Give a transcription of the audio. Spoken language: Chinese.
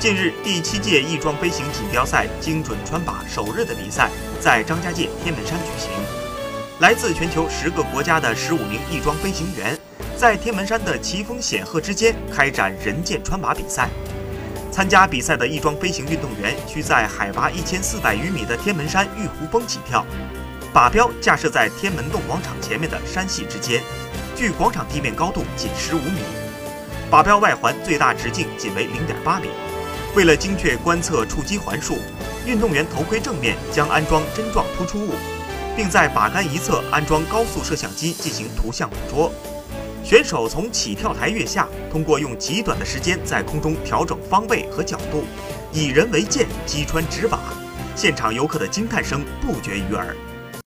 近日，第七届翼装飞行锦标赛精准穿靶首日的比赛在张家界天门山举行。来自全球十个国家的十五名翼装飞行员，在天门山的奇峰险壑之间开展人舰穿靶比赛。参加比赛的翼装飞行运动员需在海拔一千四百余米的天门山玉湖峰起跳，靶标架设在天门洞广场前面的山系之间，距广场地面高度仅十五米，靶标外环最大直径仅为零点八米。为了精确观测触击环数，运动员头盔正面将安装针状突出物，并在靶杆一侧安装高速摄像机进行图像捕捉。选手从起跳台跃下，通过用极短的时间在空中调整方位和角度，以人为箭击穿纸靶，现场游客的惊叹声不绝于耳。